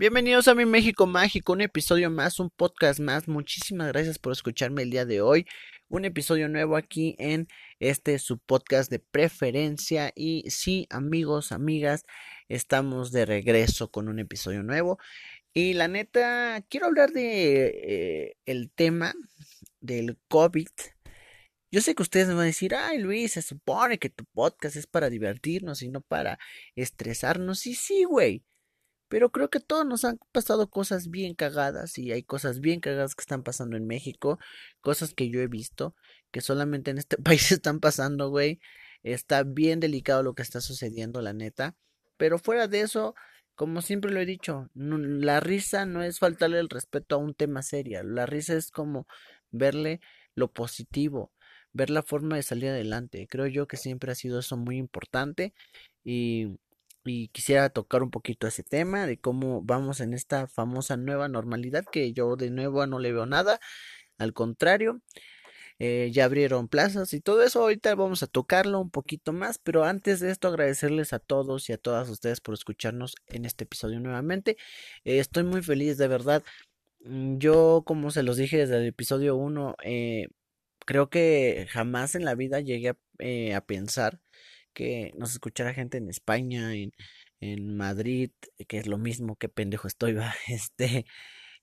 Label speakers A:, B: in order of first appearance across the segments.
A: Bienvenidos a mi México Mágico, un episodio más, un podcast más. Muchísimas gracias por escucharme el día de hoy. Un episodio nuevo aquí en este su podcast de preferencia. Y sí, amigos, amigas, estamos de regreso con un episodio nuevo. Y la neta, quiero hablar de eh, el tema del COVID. Yo sé que ustedes me van a decir, ay Luis, se supone que tu podcast es para divertirnos y no para estresarnos. Y sí, güey. Pero creo que todos nos han pasado cosas bien cagadas y hay cosas bien cagadas que están pasando en México, cosas que yo he visto, que solamente en este país están pasando, güey. Está bien delicado lo que está sucediendo, la neta. Pero fuera de eso, como siempre lo he dicho, la risa no es faltarle el respeto a un tema serio. La risa es como verle lo positivo, ver la forma de salir adelante. Creo yo que siempre ha sido eso muy importante y y quisiera tocar un poquito ese tema de cómo vamos en esta famosa nueva normalidad que yo de nuevo no le veo nada, al contrario, eh, ya abrieron plazas y todo eso, ahorita vamos a tocarlo un poquito más, pero antes de esto agradecerles a todos y a todas ustedes por escucharnos en este episodio nuevamente, eh, estoy muy feliz de verdad, mm, yo como se los dije desde el episodio 1, eh, creo que jamás en la vida llegué a, a pensar que nos escuchara gente en España, en, en Madrid, que es lo mismo que pendejo estoy, va, este,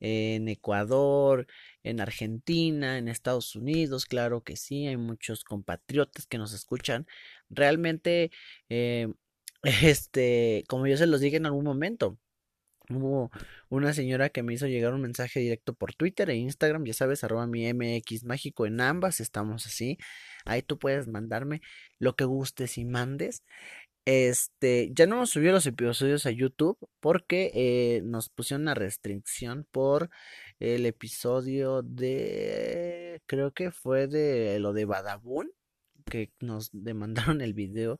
A: en Ecuador, en Argentina, en Estados Unidos, claro que sí, hay muchos compatriotas que nos escuchan. Realmente, eh, este, como yo se los dije en algún momento, Hubo una señora que me hizo llegar un mensaje directo por Twitter e Instagram, ya sabes, arroba mi MX mágico en ambas, estamos así. Ahí tú puedes mandarme lo que gustes y mandes. Este, ya no hemos subido los episodios a YouTube porque eh, nos pusieron una restricción por el episodio de, creo que fue de lo de Badabun, que nos demandaron el video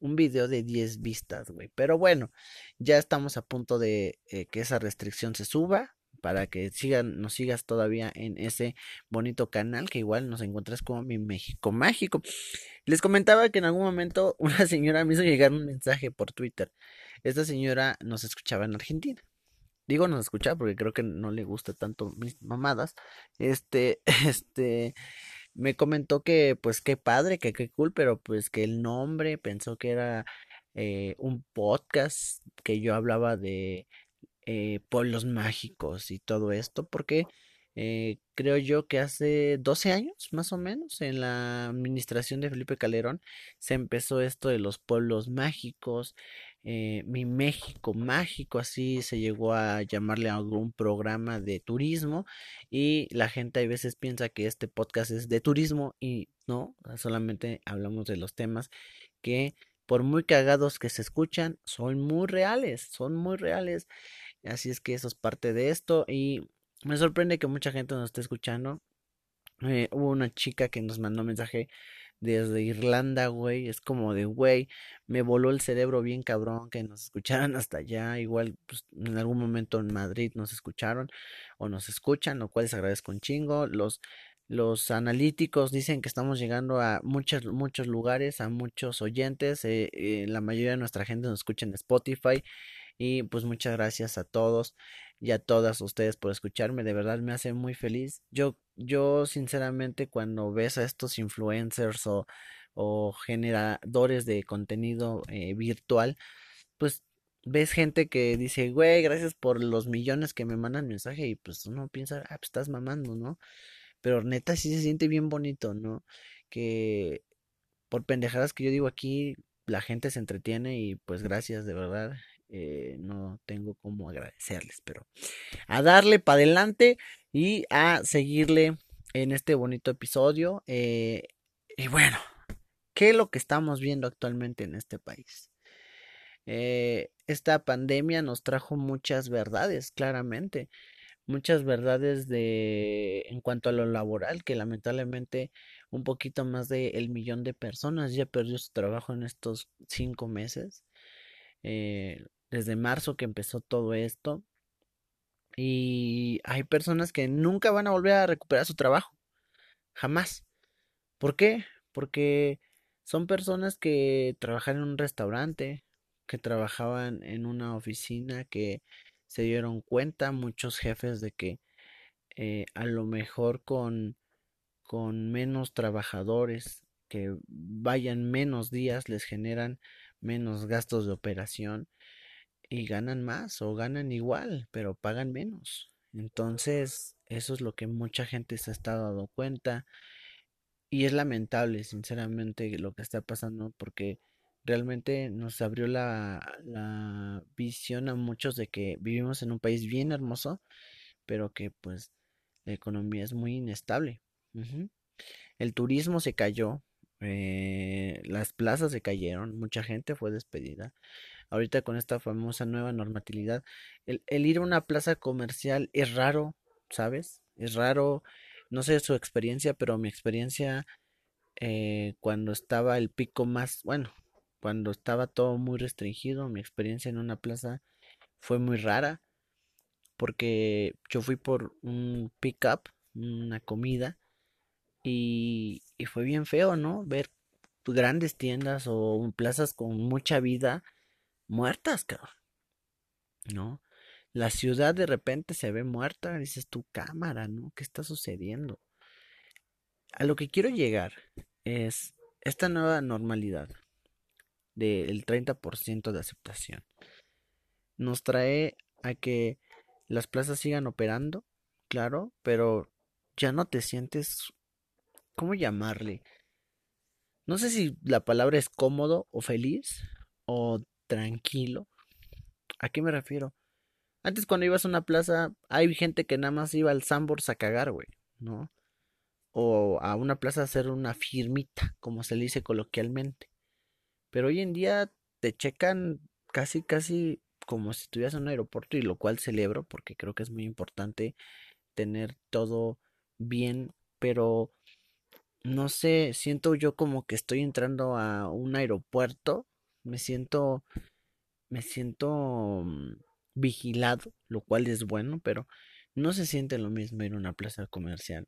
A: un video de 10 vistas, güey. Pero bueno, ya estamos a punto de eh, que esa restricción se suba para que sigan, nos sigas todavía en ese bonito canal que igual nos encuentras como mi México Mágico. Les comentaba que en algún momento una señora me hizo llegar un mensaje por Twitter. Esta señora nos escuchaba en Argentina. Digo nos escuchaba porque creo que no le gusta tanto mis mamadas. Este, este, me comentó que pues qué padre, que qué cool, pero pues que el nombre pensó que era eh, un podcast que yo hablaba de eh, pueblos mágicos y todo esto, porque eh, creo yo que hace 12 años más o menos en la administración de Felipe Calderón se empezó esto de los pueblos mágicos eh, mi México mágico, así se llegó a llamarle a algún programa de turismo y la gente a veces piensa que este podcast es de turismo y no, solamente hablamos de los temas que por muy cagados que se escuchan, son muy reales, son muy reales. Así es que eso es parte de esto y me sorprende que mucha gente nos esté escuchando. Eh, hubo una chica que nos mandó un mensaje desde Irlanda, güey. Es como de, güey, me voló el cerebro bien cabrón que nos escucharan hasta allá. Igual, pues, en algún momento en Madrid nos escucharon o nos escuchan, lo cual les agradezco un chingo. Los, los analíticos dicen que estamos llegando a muchos, muchos lugares, a muchos oyentes. Eh, eh, la mayoría de nuestra gente nos escucha en Spotify. Y pues muchas gracias a todos y a todas ustedes por escucharme. De verdad me hace muy feliz. Yo, yo sinceramente cuando ves a estos influencers o, o generadores de contenido eh, virtual, pues ves gente que dice, güey, gracias por los millones que me mandan mensaje y pues uno piensa, ah, pues estás mamando, ¿no? Pero neta sí se siente bien bonito, ¿no? Que por pendejadas que yo digo aquí, la gente se entretiene y pues gracias de verdad. Eh, no tengo cómo agradecerles, pero a darle para adelante y a seguirle en este bonito episodio. Eh, y bueno, ¿qué es lo que estamos viendo actualmente en este país? Eh, esta pandemia nos trajo muchas verdades, claramente, muchas verdades de en cuanto a lo laboral, que lamentablemente un poquito más de el millón de personas ya perdió su trabajo en estos cinco meses. Desde marzo que empezó todo esto. Y hay personas que nunca van a volver a recuperar su trabajo. Jamás. ¿Por qué? Porque son personas que trabajan en un restaurante, que trabajaban en una oficina, que se dieron cuenta muchos jefes de que eh, a lo mejor con, con menos trabajadores que vayan menos días les generan menos gastos de operación y ganan más o ganan igual, pero pagan menos. Entonces, eso es lo que mucha gente se ha estado dando cuenta y es lamentable, sinceramente, lo que está pasando porque realmente nos abrió la, la visión a muchos de que vivimos en un país bien hermoso, pero que pues la economía es muy inestable. El turismo se cayó, eh, las plazas se cayeron, mucha gente fue despedida. Ahorita con esta famosa nueva normatividad, el, el ir a una plaza comercial es raro, ¿sabes? Es raro, no sé su experiencia, pero mi experiencia eh, cuando estaba el pico más, bueno, cuando estaba todo muy restringido, mi experiencia en una plaza fue muy rara, porque yo fui por un pick-up, una comida, y, y fue bien feo, ¿no? Ver grandes tiendas o plazas con mucha vida muertas, cabrón. ¿No? La ciudad de repente se ve muerta, dices tu cámara, ¿no? ¿Qué está sucediendo? A lo que quiero llegar es esta nueva normalidad del 30% de aceptación. Nos trae a que las plazas sigan operando, claro, pero ya no te sientes, ¿cómo llamarle? No sé si la palabra es cómodo o feliz o tranquilo. ¿A qué me refiero? Antes cuando ibas a una plaza, hay gente que nada más iba al Sambors a cagar, güey, ¿no? O a una plaza a hacer una firmita, como se le dice coloquialmente. Pero hoy en día te checan casi, casi como si estuvieras en un aeropuerto y lo cual celebro porque creo que es muy importante tener todo bien, pero no sé, siento yo como que estoy entrando a un aeropuerto, me siento, me siento mm, vigilado, lo cual es bueno, pero no se siente lo mismo ir a una plaza comercial.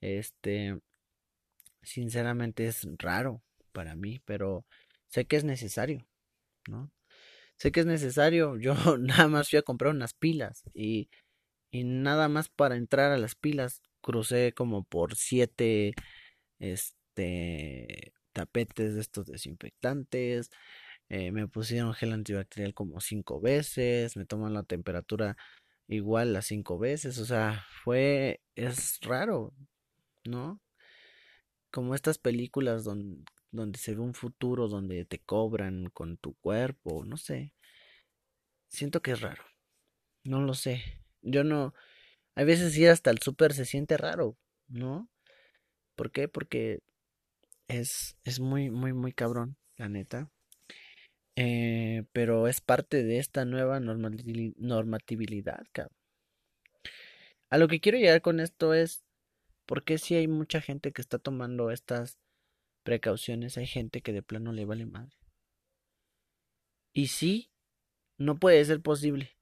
A: Este, sinceramente es raro para mí, pero sé que es necesario, ¿no? Sé que es necesario. Yo nada más fui a comprar unas pilas y, y nada más para entrar a las pilas crucé como por siete, este, tapetes de estos desinfectantes. Eh, me pusieron gel antibacterial como cinco veces. Me toman la temperatura igual las cinco veces. O sea, fue, es raro, ¿no? Como estas películas donde, donde se ve un futuro donde te cobran con tu cuerpo, no sé. Siento que es raro. No lo sé. Yo no. Hay veces ir hasta el súper se siente raro, ¿no? ¿Por qué? Porque es, es muy, muy, muy cabrón, la neta. Eh, pero es parte de esta nueva normatividad, cabrón. A lo que quiero llegar con esto es, ¿por qué si hay mucha gente que está tomando estas precauciones, hay gente que de plano le vale madre. Y sí, no puede ser posible.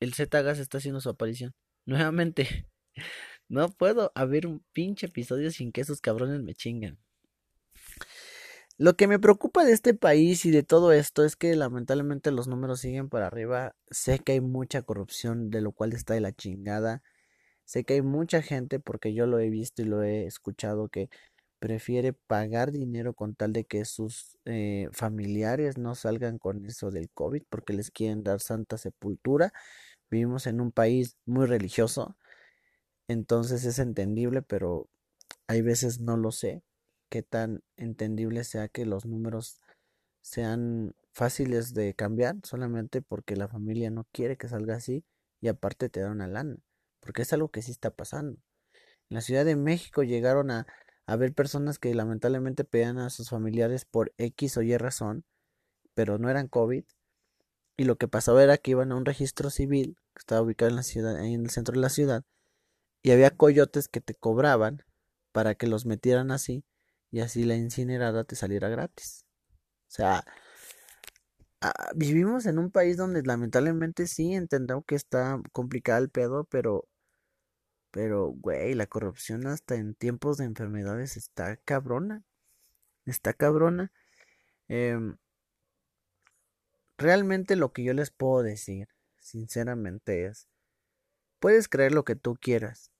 A: El Z-Gas está haciendo su aparición. Nuevamente, no puedo haber un pinche episodio sin que esos cabrones me chingan. Lo que me preocupa de este país y de todo esto es que lamentablemente los números siguen para arriba. Sé que hay mucha corrupción, de lo cual está de la chingada. Sé que hay mucha gente, porque yo lo he visto y lo he escuchado, que prefiere pagar dinero con tal de que sus eh, familiares no salgan con eso del COVID porque les quieren dar santa sepultura. Vivimos en un país muy religioso, entonces es entendible, pero hay veces no lo sé qué tan entendible sea que los números sean fáciles de cambiar solamente porque la familia no quiere que salga así y aparte te da una lana, porque es algo que sí está pasando. En la Ciudad de México llegaron a haber personas que lamentablemente pedían a sus familiares por X o Y razón, pero no eran COVID. Y lo que pasaba era que iban a un registro civil que estaba ubicado en la ciudad, en el centro de la ciudad, y había coyotes que te cobraban para que los metieran así y así la incinerada te saliera gratis. O sea, vivimos en un país donde lamentablemente sí entendemos que está complicado el pedo, pero pero, güey, la corrupción hasta en tiempos de enfermedades está cabrona. Está cabrona. Em, realmente lo que yo les puedo decir, sinceramente es, puedes creer lo que tú quieras.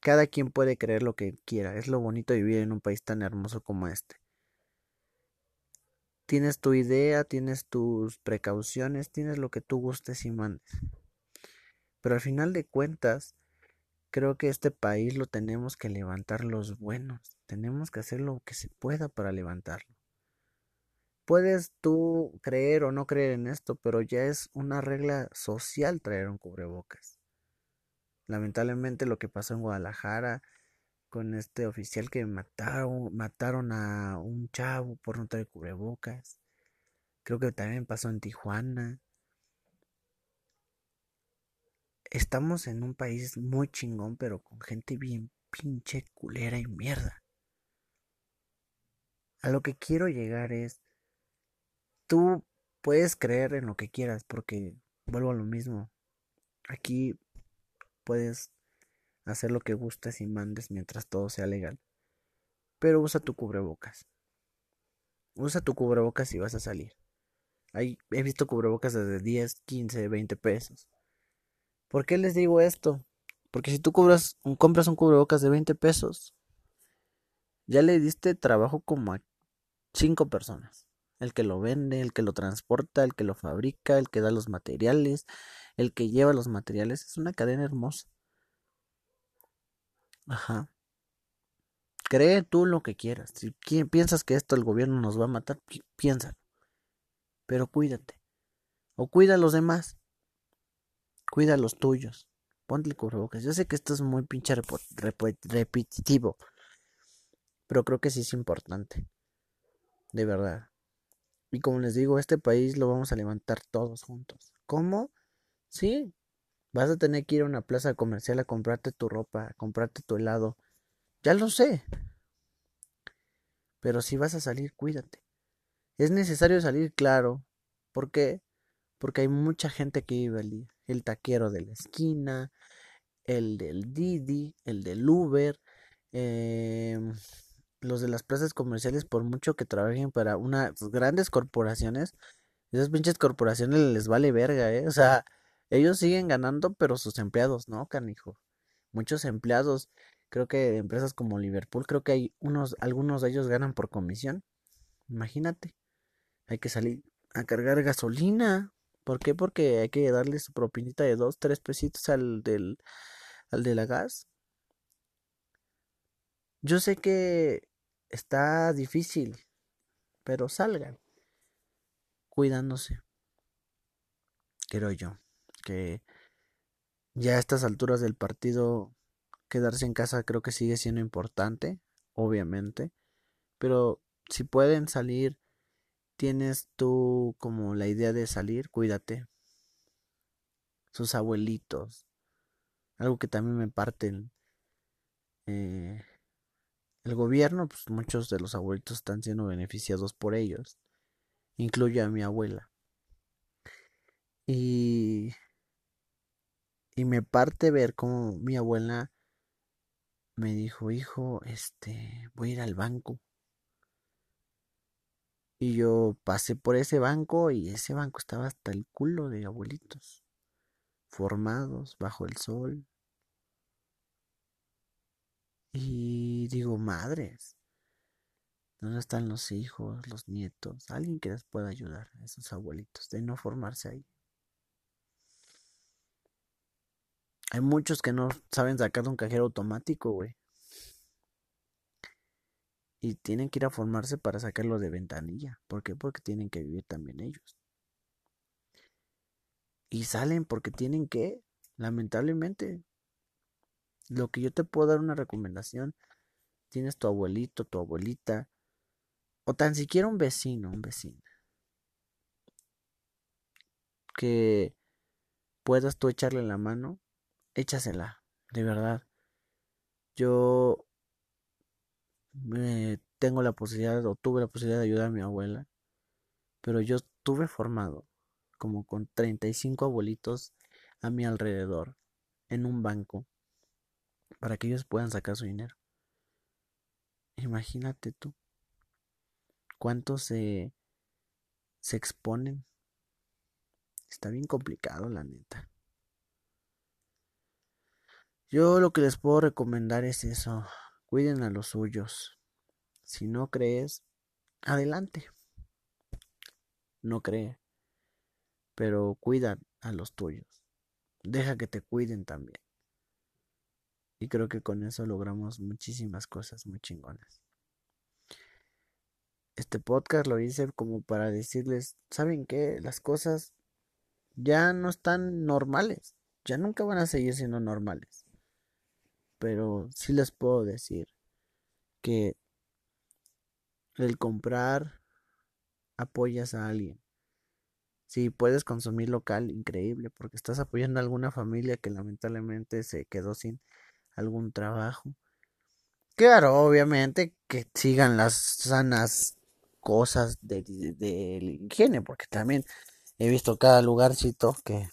A: Cada quien puede creer lo que quiera. Es lo bonito de vivir en un país tan hermoso como este. Tienes tu idea, tienes tus precauciones, tienes lo que tú gustes y mandes. Pero al final de cuentas, creo que este país lo tenemos que levantar los buenos. Tenemos que hacer lo que se pueda para levantarlo. Puedes tú creer o no creer en esto, pero ya es una regla social traer un cubrebocas. Lamentablemente lo que pasó en Guadalajara con este oficial que mataron, mataron a un chavo por no traer cubrebocas. Creo que también pasó en Tijuana. Estamos en un país muy chingón, pero con gente bien pinche culera y mierda. A lo que quiero llegar es, tú puedes creer en lo que quieras, porque vuelvo a lo mismo. Aquí puedes hacer lo que gustes y mandes mientras todo sea legal. Pero usa tu cubrebocas. Usa tu cubrebocas si vas a salir. he visto cubrebocas desde 10, 15, 20 pesos. ¿Por qué les digo esto? Porque si tú compras un cubrebocas de 20 pesos, ya le diste trabajo como a 5 personas. El que lo vende, el que lo transporta, el que lo fabrica, el que da los materiales, el que lleva los materiales. Es una cadena hermosa. Ajá. Cree tú lo que quieras. Si piensas que esto el gobierno nos va a matar, piénsalo. Pero cuídate. O cuida a los demás. Cuida a los tuyos. Ponte el cubrebocas. Yo sé que esto es muy pinche repetitivo. Pero creo que sí es importante. De verdad. Y como les digo, este país lo vamos a levantar todos juntos. ¿Cómo? Sí, Vas a tener que ir a una plaza comercial a comprarte tu ropa, a comprarte tu helado. Ya lo sé. Pero si vas a salir, cuídate. Es necesario salir, claro. ¿Por qué? Porque hay mucha gente que vive allí. El taquero de la esquina, el del Didi, el del Uber, em, los de las plazas comerciales, por mucho que trabajen para unas grandes corporaciones, esas pinches corporaciones les vale verga, ¿eh? O sea, ellos siguen ganando, pero sus empleados no, canijo. Muchos empleados, creo que de empresas como Liverpool, creo que hay unos, algunos de ellos ganan por comisión. Imagínate. Hay que salir a cargar gasolina. ¿Por qué? Porque hay que darle su propinita de dos, tres pesitos al del, al de la gas. Yo sé que está difícil, pero salgan cuidándose. Quiero yo que ya a estas alturas del partido quedarse en casa creo que sigue siendo importante, obviamente, pero si pueden salir, tienes tú como la idea de salir, cuídate. Sus abuelitos, algo que también me parten. Eh, el gobierno, pues muchos de los abuelitos están siendo beneficiados por ellos, incluye a mi abuela. Y y me parte ver cómo mi abuela me dijo, hijo, este, voy a ir al banco. Y yo pasé por ese banco y ese banco estaba hasta el culo de abuelitos, formados bajo el sol. Y digo, madres, ¿dónde están los hijos, los nietos? Alguien que les pueda ayudar a esos abuelitos de no formarse ahí. Hay muchos que no saben sacar un cajero automático, güey. Y tienen que ir a formarse para sacarlo de ventanilla. ¿Por qué? Porque tienen que vivir también ellos. Y salen porque tienen que, lamentablemente. Lo que yo te puedo dar una recomendación. Tienes tu abuelito, tu abuelita. O tan siquiera un vecino, un vecino. Que puedas tú echarle la mano échasela, de verdad. Yo tengo la posibilidad o tuve la posibilidad de ayudar a mi abuela, pero yo estuve formado como con 35 abuelitos a mi alrededor en un banco para que ellos puedan sacar su dinero. Imagínate tú cuántos se, se exponen Está bien complicado, la neta. Yo lo que les puedo recomendar es eso. Cuiden a los suyos. Si no crees, adelante. No cree. Pero cuida a los tuyos. Deja que te cuiden también. Y creo que con eso logramos muchísimas cosas muy chingonas. Este podcast lo hice como para decirles, ¿saben qué? Las cosas ya no están normales. Ya nunca van a seguir siendo normales. Pero sí les puedo decir que el comprar apoyas a alguien. Si puedes consumir local, increíble, porque estás apoyando a alguna familia que lamentablemente se quedó sin algún trabajo. Claro, obviamente que sigan las sanas cosas de, de, higiene, porque también he visto cada lugarcito que,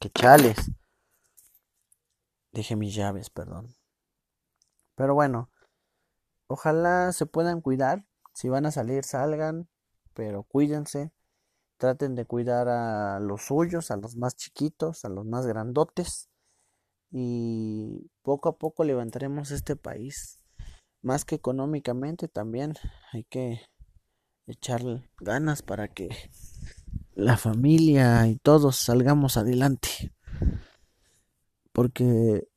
A: que chales. Dejé mis llaves, perdón. Pero bueno, ojalá se puedan cuidar. Si van a salir, salgan, pero cuídense. Traten de cuidar a los suyos, a los más chiquitos, a los más grandotes y poco a poco levantaremos este país. Más que económicamente también hay que echarle ganas para que la familia y todos salgamos adelante. Porque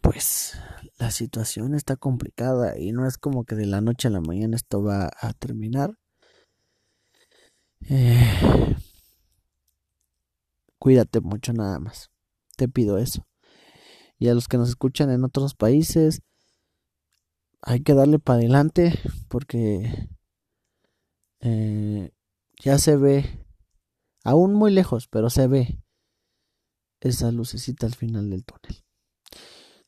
A: pues la situación está complicada y no es como que de la noche a la mañana esto va a terminar. Eh, cuídate mucho nada más. Te pido eso y a los que nos escuchan en otros países, hay que darle para adelante porque eh, ya se ve, aún muy lejos, pero se ve esa lucecita al final del túnel.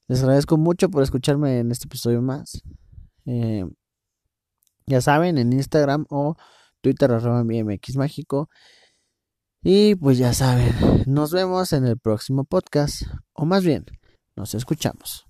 A: Les agradezco mucho por escucharme en este episodio más. Eh, ya saben, en Instagram o Twitter arroba MX Mágico. Y pues ya saben, nos vemos en el próximo podcast. O más bien, nos escuchamos.